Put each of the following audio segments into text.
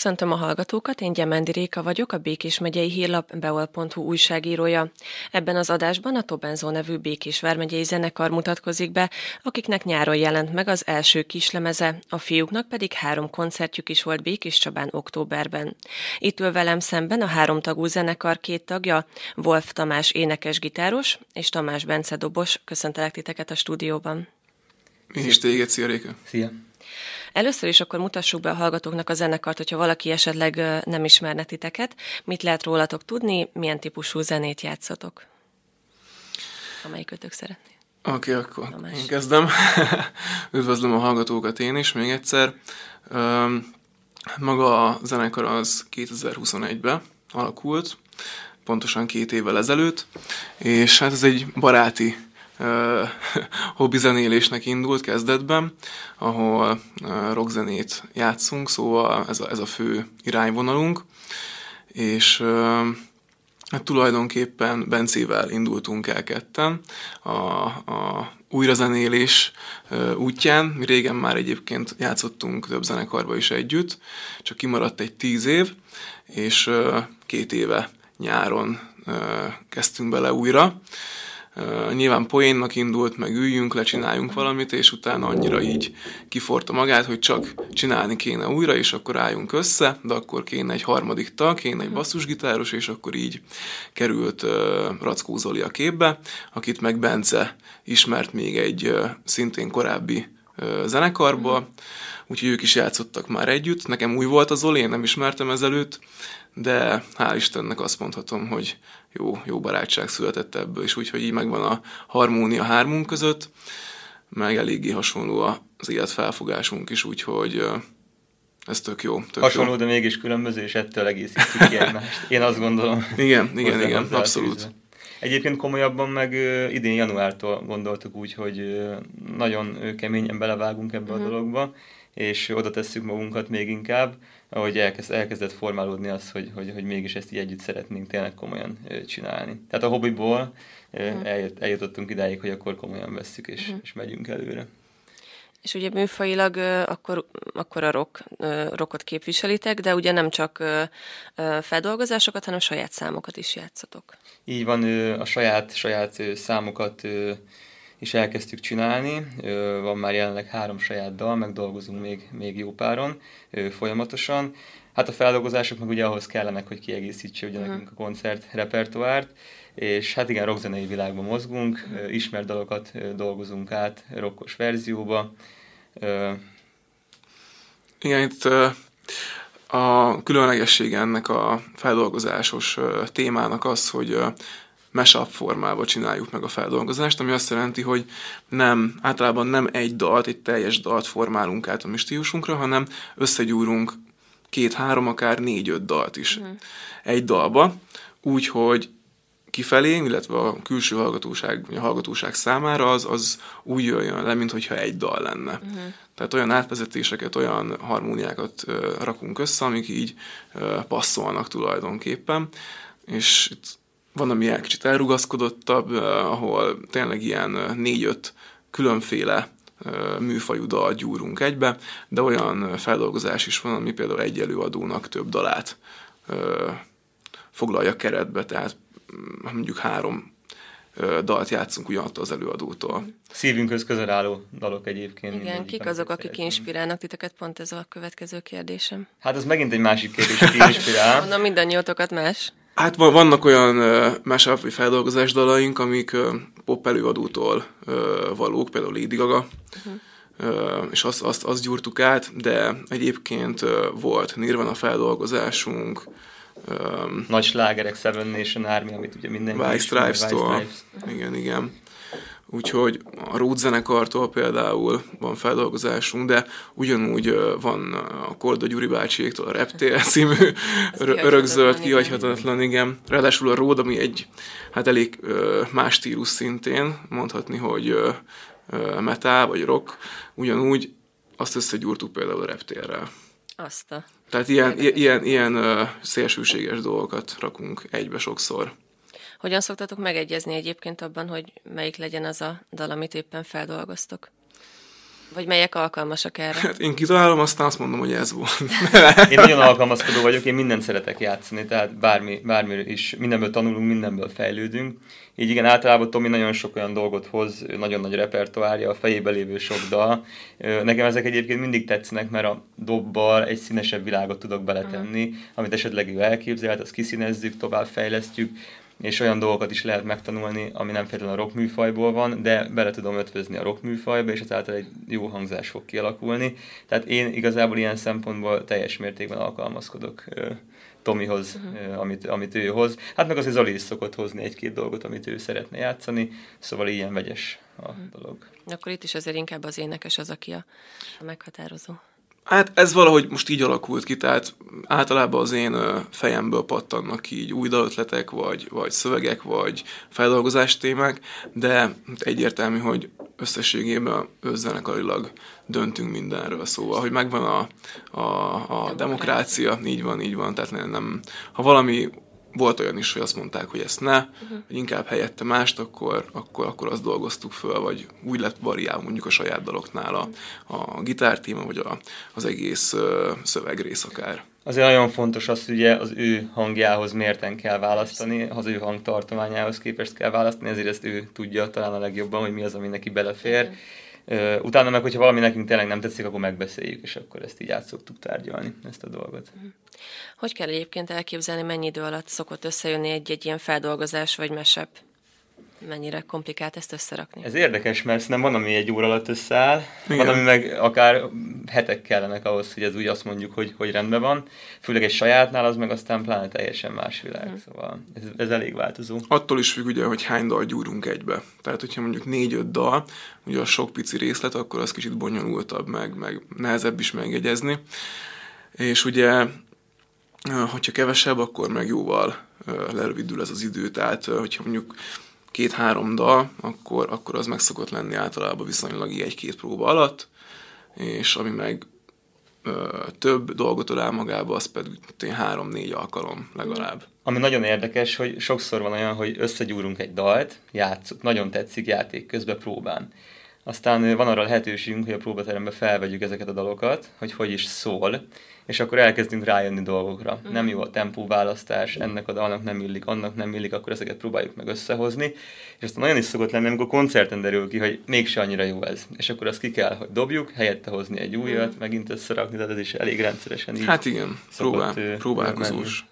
Köszöntöm a hallgatókat, én Gyemendi Réka vagyok, a Békés megyei hírlap beol.hu újságírója. Ebben az adásban a Tobenzó nevű Békés vármegyei zenekar mutatkozik be, akiknek nyáron jelent meg az első kislemeze, a fiúknak pedig három koncertjük is volt Békés Csabán októberben. Itt ül velem szemben a háromtagú zenekar két tagja, Wolf Tamás énekes-gitáros és Tamás Bence dobos. Köszöntelek titeket a stúdióban. Mi is téged, szia Réka. Szia. Először is akkor mutassuk be a hallgatóknak a zenekart, hogyha valaki esetleg nem ismerne titeket. Mit lehet rólatok tudni, milyen típusú zenét játszotok? Amelyik ötök szeretné. Oké, okay, akkor Tamás. én kezdem. Üdvözlöm a hallgatókat én is még egyszer. Maga a zenekar az 2021-ben alakult, pontosan két évvel ezelőtt, és hát ez egy baráti hobbizenélésnek indult kezdetben, ahol rockzenét játszunk, szóval ez a, ez a fő irányvonalunk, és Hát tulajdonképpen Bencével indultunk el ketten a, a újrazenélés útján. Mi régen már egyébként játszottunk több zenekarba is együtt, csak kimaradt egy tíz év, és két éve nyáron kezdtünk bele újra nyilván poénnak indult, meg üljünk le, csináljunk valamit, és utána annyira így kiforta magát, hogy csak csinálni kéne újra, és akkor álljunk össze, de akkor kéne egy harmadik tag, kéne egy basszusgitáros, és akkor így került uh, Rackó Zoli a képbe, akit meg Bence ismert még egy uh, szintén korábbi uh, zenekarból, úgyhogy ők is játszottak már együtt. Nekem új volt az Zoli, én nem ismertem ezelőtt, de hál' Istennek azt mondhatom, hogy jó, jó barátság született ebből, és úgyhogy így megvan a harmónia hármunk között, meg eléggé hasonló az életfelfogásunk is, úgyhogy ez tök jó. Tök Hasonló, jó. de mégis különböző, és ettől egészítjük ki egymást. Én azt gondolom. Igen, igen, igen, abszolút. Egyébként komolyabban meg idén januártól gondoltuk úgy, hogy nagyon keményen belevágunk ebbe uh-huh. a mhm. dologba, és oda tesszük magunkat még inkább, ahogy elkezd, elkezdett formálódni az, hogy, hogy, hogy mégis ezt így együtt szeretnénk tényleg komolyan csinálni. Tehát a hobbiból uh-huh. eljut, eljutottunk idáig, hogy akkor komolyan vesszük és, uh-huh. és megyünk előre. És ugye műfajilag akkor, akkor a rock, rockot képviselitek, de ugye nem csak feldolgozásokat, hanem saját számokat is játszatok. Így van, a saját, saját számokat is elkezdtük csinálni. Van már jelenleg három saját dal, meg dolgozunk még, még jó páron folyamatosan. Hát a feldolgozások meg ugye ahhoz kellenek, hogy kiegészítse ugye uh-huh. nekünk a koncert repertoárt, és hát igen, rockzenei világban mozgunk, uh-huh. ismert dalokat dolgozunk át rockos verzióba. Igen, itt a különlegessége ennek a feldolgozásos témának az, hogy mashup formában csináljuk meg a feldolgozást, ami azt jelenti, hogy nem, általában nem egy dalt, egy teljes dalt formálunk át a mi stílusunkra, hanem összegyúrunk két-három, akár négy-öt dalt is uh-huh. egy dalba, úgyhogy kifelé, illetve a külső hallgatóság, vagy a hallgatóság számára az, az úgy jöjjön le, mintha egy dal lenne. Uh-huh. Tehát olyan átvezetéseket, olyan harmóniákat uh, rakunk össze, amik így uh, passzolnak tulajdonképpen, és itt van, ami egy kicsit elrugaszkodottabb, ahol tényleg ilyen négy-öt különféle műfajú dal gyúrunk egybe, de olyan feldolgozás is van, ami például egy előadónak több dalát foglalja keretbe, tehát mm, mondjuk három dalt játszunk ugyanattól az előadótól. Szívünkhöz közel álló dalok egyébként. Igen, kik azok, akik szeretném. inspirálnak titeket? Pont ez a következő kérdésem. Hát ez megint egy másik kérdés, hogy inspirál. Mondom, mindannyiótokat más. Hát vannak olyan vagy feldolgozás dalaink, amik pop előadótól valók, például Lady Gaga, uh-huh. uh, és azt, azt, azt gyúrtuk át, de egyébként volt Nirvana feldolgozásunk, um, Nagy slágerek, Seven Nation Army, amit ugye mindenki White Stripes-tól. Igen, igen. Úgyhogy a Rút zenekartól például van feldolgozásunk, de ugyanúgy van a Korda Gyuri bácsiéktól a Reptél című örökzöld, kihagyhatatlan, igen. Ráadásul a Ród, ami egy hát elég más stílus szintén, mondhatni, hogy metal vagy rock, ugyanúgy azt összegyúrtuk például a Reptélrel. Azt a... Tehát ilyen, ilyen, ilyen szélsőséges dolgokat rakunk egybe sokszor. Hogyan szoktatok megegyezni egyébként abban, hogy melyik legyen az a dal, amit éppen feldolgoztok? Vagy melyek alkalmasak erre? Hát én kitalálom, aztán azt mondom, hogy ez volt. én nagyon alkalmazkodó vagyok, én mindent szeretek játszani, tehát bármi, bármi is, mindenből tanulunk, mindenből fejlődünk. Így igen, általában Tomi nagyon sok olyan dolgot hoz, nagyon nagy repertoárja, a fejébe lévő sok dal. Nekem ezek egyébként mindig tetszenek, mert a dobbal egy színesebb világot tudok beletenni, uh-huh. amit esetleg ő elképzelt, azt kiszínezzük, tovább fejlesztjük és olyan dolgokat is lehet megtanulni, ami nem feltétlenül a rock műfajból van, de bele tudom ötvözni a rock műfajba, és ezáltal egy jó hangzás fog kialakulni. Tehát én igazából ilyen szempontból teljes mértékben alkalmazkodok Tomihoz, uh-huh. amit, amit ő hoz. Hát meg azért Zoli is szokott hozni egy-két dolgot, amit ő szeretne játszani, szóval ilyen vegyes a uh-huh. dolog. Akkor itt is azért inkább az énekes az, aki a, a meghatározó. Hát ez valahogy most így alakult ki, tehát általában az én fejemből pattannak így új ötletek, vagy, vagy szövegek, vagy feldolgozás témák, de egyértelmű, hogy összességében özzenekarilag döntünk mindenről, szóval, hogy megvan a, a, a demokrácia, így van, így van, tehát nem ha valami volt olyan is, hogy azt mondták, hogy ezt ne, uh-huh. hogy inkább helyette mást, akkor, akkor, akkor azt dolgoztuk föl, vagy úgy lett variál mondjuk a saját daloknál a, a gitártéma, vagy a, az egész uh, szövegrész akár. Azért nagyon fontos az, hogy ugye az ő hangjához mérten kell választani, az ő hangtartományához képest kell választani, ezért ezt ő tudja talán a legjobban, hogy mi az, ami neki belefér. Uh-huh utána meg, hogyha valami nekünk tényleg nem tetszik, akkor megbeszéljük, és akkor ezt így át szoktuk tárgyalni, ezt a dolgot. Mhm. Hogy kell egyébként elképzelni, mennyi idő alatt szokott összejönni egy-egy ilyen feldolgozás vagy mesep? Mennyire komplikált ezt összerakni. Ez érdekes, mert nem van, ami egy óra alatt összeáll, Igen. van, ami meg akár hetek kellenek ahhoz, hogy ez úgy azt mondjuk, hogy, hogy rendben van. Főleg egy sajátnál az meg aztán pláne teljesen más világ, hmm. szóval ez, ez elég változó. Attól is függ ugye, hogy hány dal gyúrunk egybe. Tehát, hogyha mondjuk négy-öt dal, ugye a sok pici részlet, akkor az kicsit bonyolultabb, meg, meg nehezebb is megjegyezni. És ugye, hogyha kevesebb, akkor meg jóval lerövidül ez az idő. Tehát, hogyha mondjuk két-három dal, akkor, akkor az meg szokott lenni általában viszonylag egy-két próba alatt, és ami meg ö, több dolgot ölel magába, az pedig három-négy alkalom legalább. Ami nagyon érdekes, hogy sokszor van olyan, hogy összegyúrunk egy dalt, játszunk, nagyon tetszik játék közben próbán. Aztán van arra lehetőségünk, hogy a próbaterembe felvegyük ezeket a dalokat, hogy hogy is szól, és akkor elkezdünk rájönni dolgokra. Mm. Nem jó a tempóválasztás, ennek a dalnak nem illik, annak nem illik, akkor ezeket próbáljuk meg összehozni. És aztán nagyon is szokott lenni, amikor koncerten derül ki, hogy mégse annyira jó ez. És akkor azt ki kell, hogy dobjuk, helyette hozni egy újat, mm. megint összerakni, tehát ez is elég rendszeresen így Hát igen, próbál, próbálkozós.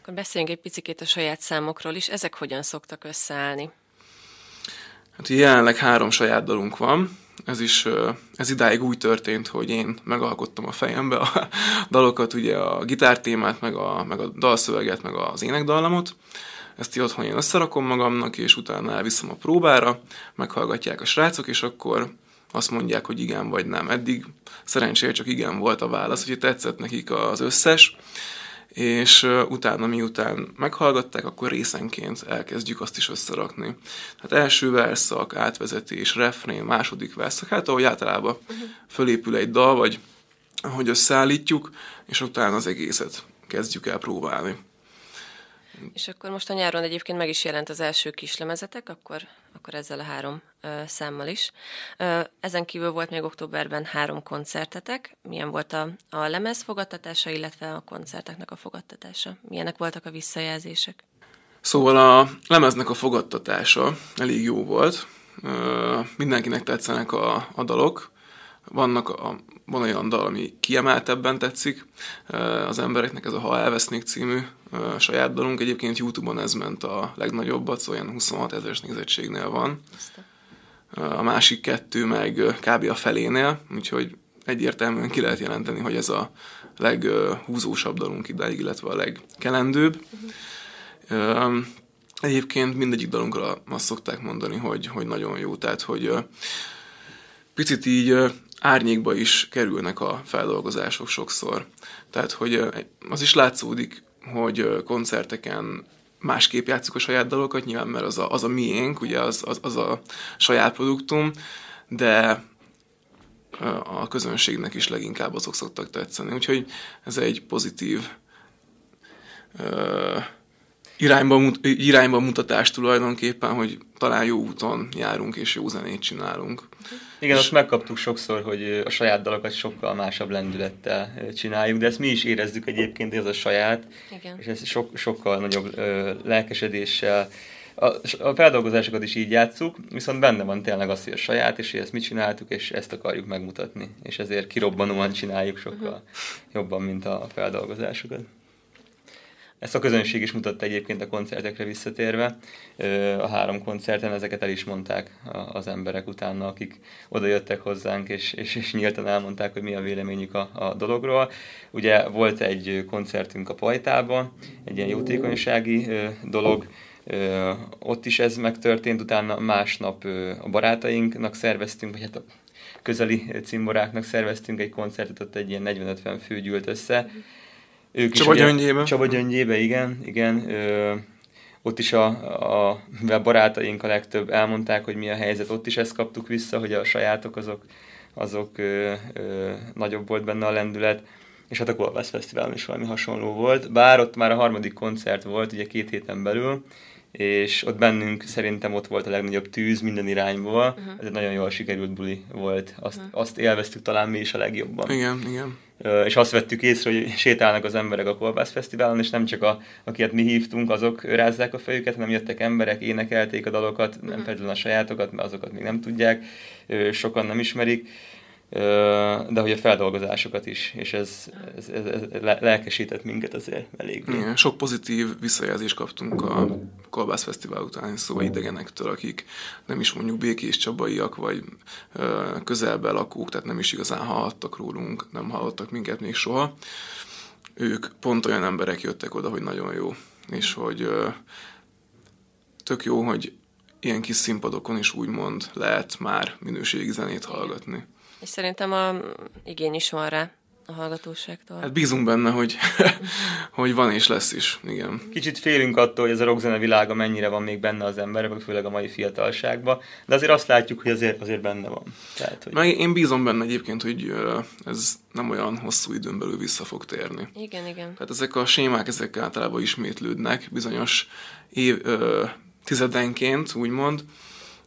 Akkor beszéljünk egy picit a saját számokról is. Ezek hogyan szoktak összeállni? Hát jelenleg három saját dalunk van, ez is ez idáig úgy történt, hogy én megalkottam a fejembe a dalokat, ugye a gitártémát, meg a, meg a dalszöveget, meg az énekdallamot. Ezt így otthon én összerakom magamnak, és utána elviszem a próbára, meghallgatják a srácok, és akkor azt mondják, hogy igen vagy nem. Eddig szerencsére csak igen volt a válasz, hogy tetszett nekik az összes, és utána miután meghallgatták, akkor részenként elkezdjük azt is összerakni. Hát első verszak, átvezetés, refrén, második verszak, hát ahogy általában uh-huh. fölépül egy dal, vagy ahogy összeállítjuk, és utána az egészet kezdjük el próbálni. És akkor most a nyáron egyébként meg is jelent az első kislemezetek, akkor, akkor ezzel a három ö, számmal is. Ö, ezen kívül volt még októberben három koncertetek. Milyen volt a, a lemez fogadtatása, illetve a koncerteknek a fogadtatása? Milyenek voltak a visszajelzések? Szóval a lemeznek a fogadtatása elég jó volt. Ö, mindenkinek tetszenek a, a dalok. Vannak a, van olyan dal, ami kiemeltebben tetszik az embereknek, ez a Ha elvesznék című saját dalunk. Egyébként Youtube-on ez ment a legnagyobbat, szóval olyan 26 ezeres nézettségnél van. A másik kettő meg kb. a felénél, úgyhogy egyértelműen ki lehet jelenteni, hogy ez a leghúzósabb dalunk idáig, illetve a legkelendőbb. Uh-huh. Egyébként mindegyik dalunkra azt szokták mondani, hogy, hogy nagyon jó, tehát hogy picit így árnyékba is kerülnek a feldolgozások sokszor. Tehát, hogy az is látszódik, hogy koncerteken másképp játszuk a saját dalokat, nyilván mert az a, az a miénk, ugye az, az, az a saját produktum, de a közönségnek is leginkább azok szoktak tetszeni. Úgyhogy ez egy pozitív uh, irányba, irányba mutatás tulajdonképpen, hogy talán jó úton járunk és jó zenét csinálunk. Igen, azt megkaptuk sokszor, hogy a saját dalokat sokkal másabb lendülettel csináljuk, de ezt mi is érezzük egyébként, ez a saját, Igen. és ez sok, sokkal nagyobb ö, lelkesedéssel, a, a feldolgozásokat is így játszuk, viszont benne van tényleg az, hogy a saját, és hogy ezt mit csináltuk, és ezt akarjuk megmutatni. És ezért kirobbanóan csináljuk sokkal uh-huh. jobban, mint a feldolgozásokat. Ezt a közönség is mutatta egyébként a koncertekre visszatérve. A három koncerten ezeket el is mondták az emberek utána, akik oda jöttek hozzánk, és, és, és nyíltan elmondták, hogy mi a véleményük a, a dologról. Ugye volt egy koncertünk a Pajtában, egy ilyen jótékonysági dolog, ott is ez megtörtént, utána másnap a barátainknak szerveztünk, vagy hát a közeli cimboráknak szerveztünk egy koncertet, ott egy ilyen 40-50 fő gyűlt össze. Ők Csaba Gyöngyébe. Csaba Gyöngyébe, igen, igen. Ö, ott is a, a, a barátaink a legtöbb elmondták, hogy mi a helyzet, ott is ezt kaptuk vissza, hogy a sajátok azok, azok ö, ö, nagyobb volt benne a lendület és hát a Kolbász Fesztiválon is valami hasonló volt, bár ott már a harmadik koncert volt, ugye két héten belül, és ott bennünk szerintem ott volt a legnagyobb tűz minden irányból. Uh-huh. Ez egy nagyon jól sikerült buli volt. Azt, uh-huh. azt élveztük talán mi is a legjobban. Igen, igen. És azt vettük észre, hogy sétálnak az emberek a Kolbász Fesztiválon, és nem csak a, akiket mi hívtunk, azok rázzák a fejüket, hanem jöttek emberek, énekelték a dalokat, nem uh-huh. feltétlenül a sajátokat, mert azokat még nem tudják, sokan nem ismerik de hogy a feldolgozásokat is, és ez, ez, ez, ez lelkesített minket azért elég. Igen, sok pozitív visszajelzést kaptunk a Kolbász Fesztivál után, szóval idegenektől, akik nem is mondjuk békés csabaiak, vagy közelben lakók, tehát nem is igazán hallottak rólunk, nem hallottak minket még soha. Ők pont olyan emberek jöttek oda, hogy nagyon jó, és hogy tök jó, hogy ilyen kis színpadokon is úgymond lehet már minőségi zenét hallgatni. És szerintem a igény is van rá a hallgatóságtól. Hát bízunk benne, hogy, hogy van és lesz is, igen. Kicsit félünk attól, hogy ez a rockzene világa mennyire van még benne az emberek, főleg a mai fiatalságban, de azért azt látjuk, hogy azért, azért benne van. Tehát, hogy... Meg én bízom benne egyébként, hogy ez nem olyan hosszú időn belül vissza fog térni. Igen, igen. Tehát ezek a sémák, ezek általában ismétlődnek bizonyos év, ö, tizedenként, úgymond,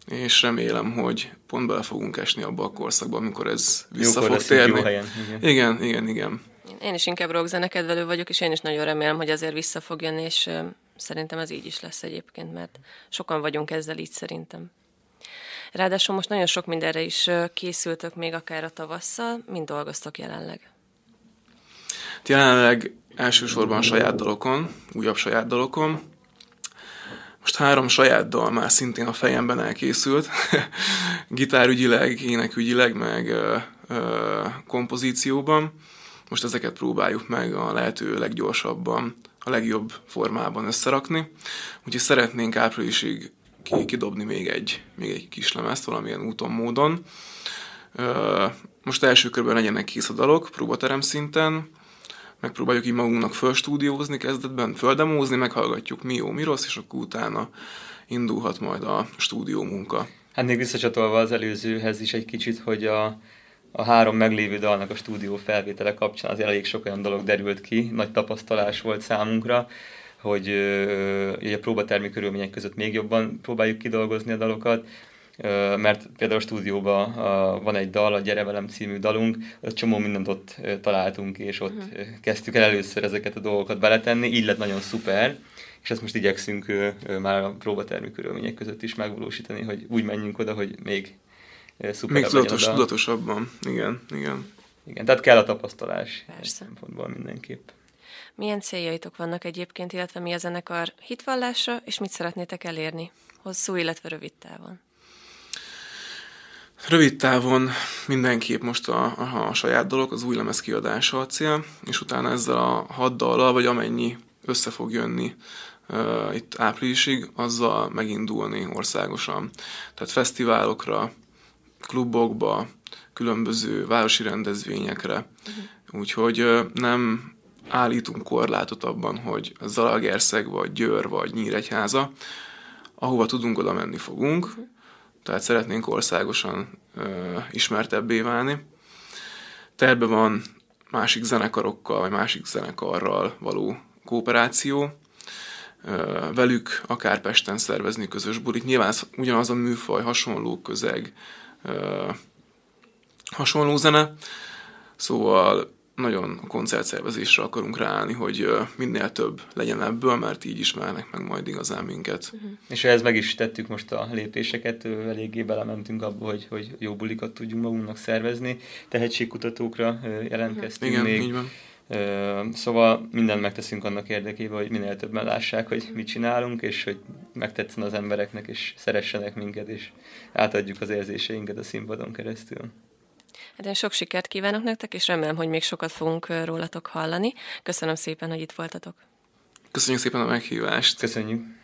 és remélem, hogy pont bele fogunk esni abba a korszakba, amikor ez vissza Jókor fog térni. Jó helyen. Igen. igen, igen, igen. Én is inkább rockzenekedvelő vagyok, és én is nagyon remélem, hogy azért vissza fog jönni, és szerintem ez így is lesz egyébként, mert sokan vagyunk ezzel így szerintem. Ráadásul most nagyon sok mindenre is készültök még akár a tavasszal, mind dolgoztok jelenleg? Jelenleg elsősorban saját dalokon, újabb saját dalokon, most három saját dal már szintén a fejemben elkészült, gitárügyileg, énekügyileg, meg ö, ö, kompozícióban. Most ezeket próbáljuk meg a lehető leggyorsabban, a legjobb formában összerakni. Úgyhogy szeretnénk áprilisig kidobni még egy, még egy kis lemezt valamilyen úton, módon. Ö, most első körben legyenek kész a dalok, próbaterem szinten, megpróbáljuk így magunknak fölstúdiózni kezdetben, földemózni, meghallgatjuk mi jó, mi rossz, és akkor utána indulhat majd a stúdió munka. Hát még visszacsatolva az előzőhez is egy kicsit, hogy a, a három meglévő dalnak a stúdió felvétele kapcsán azért elég sok olyan dolog derült ki, nagy tapasztalás volt számunkra, hogy ö, a próbatermi körülmények között még jobban próbáljuk kidolgozni a dalokat, mert például a stúdióban van egy dal, a Gyere velem című dalunk, egy csomó mindent ott találtunk, és ott uh-huh. kezdtük el először ezeket a dolgokat beletenni, így lett nagyon szuper, és ezt most igyekszünk már a próbatermi körülmények között is megvalósítani, hogy úgy menjünk oda, hogy még szuper. Még tudatos, tudatosabban, igen, igen. Igen, tehát kell a tapasztalás Persze. szempontból mindenképp. Milyen céljaitok vannak egyébként, illetve mi a zenekar hitvallásra, és mit szeretnétek elérni? Hosszú, illetve rövid távon. Rövid távon mindenképp most a, a, a saját dolog, az új lemez kiadása a cél, és utána ezzel a hat dallal, vagy amennyi össze fog jönni uh, itt áprilisig, azzal megindulni országosan. Tehát fesztiválokra, klubokba, különböző városi rendezvényekre. Uh-huh. Úgyhogy uh, nem állítunk korlátot abban, hogy Zalagerszeg, vagy Győr, vagy Nyíregyháza, ahova tudunk, oda menni fogunk. Uh-huh tehát szeretnénk országosan ö, ismertebbé válni. Terve van másik zenekarokkal, vagy másik zenekarral való kooperáció, ö, velük akár Pesten szervezni közös bulit. Nyilván ugyanaz a műfaj, hasonló közeg, ö, hasonló zene. Szóval nagyon a koncertszervezésre akarunk ráállni, hogy minél több legyen ebből, mert így ismernek meg majd igazán minket. Uh-huh. És ehhez meg is tettük most a lépéseket, eléggé belementünk abba, hogy, hogy jó bulikat tudjunk magunknak szervezni, tehetségkutatókra jelentkeztünk Igen, még. így van. Szóval mindent megteszünk annak érdekében, hogy minél többen lássák, hogy mit csinálunk, és hogy megtetszen az embereknek, és szeressenek minket, és átadjuk az érzéseinket a színpadon keresztül. Hát én sok sikert kívánok nektek, és remélem, hogy még sokat fogunk rólatok hallani. Köszönöm szépen, hogy itt voltatok. Köszönjük szépen a meghívást. Köszönjük.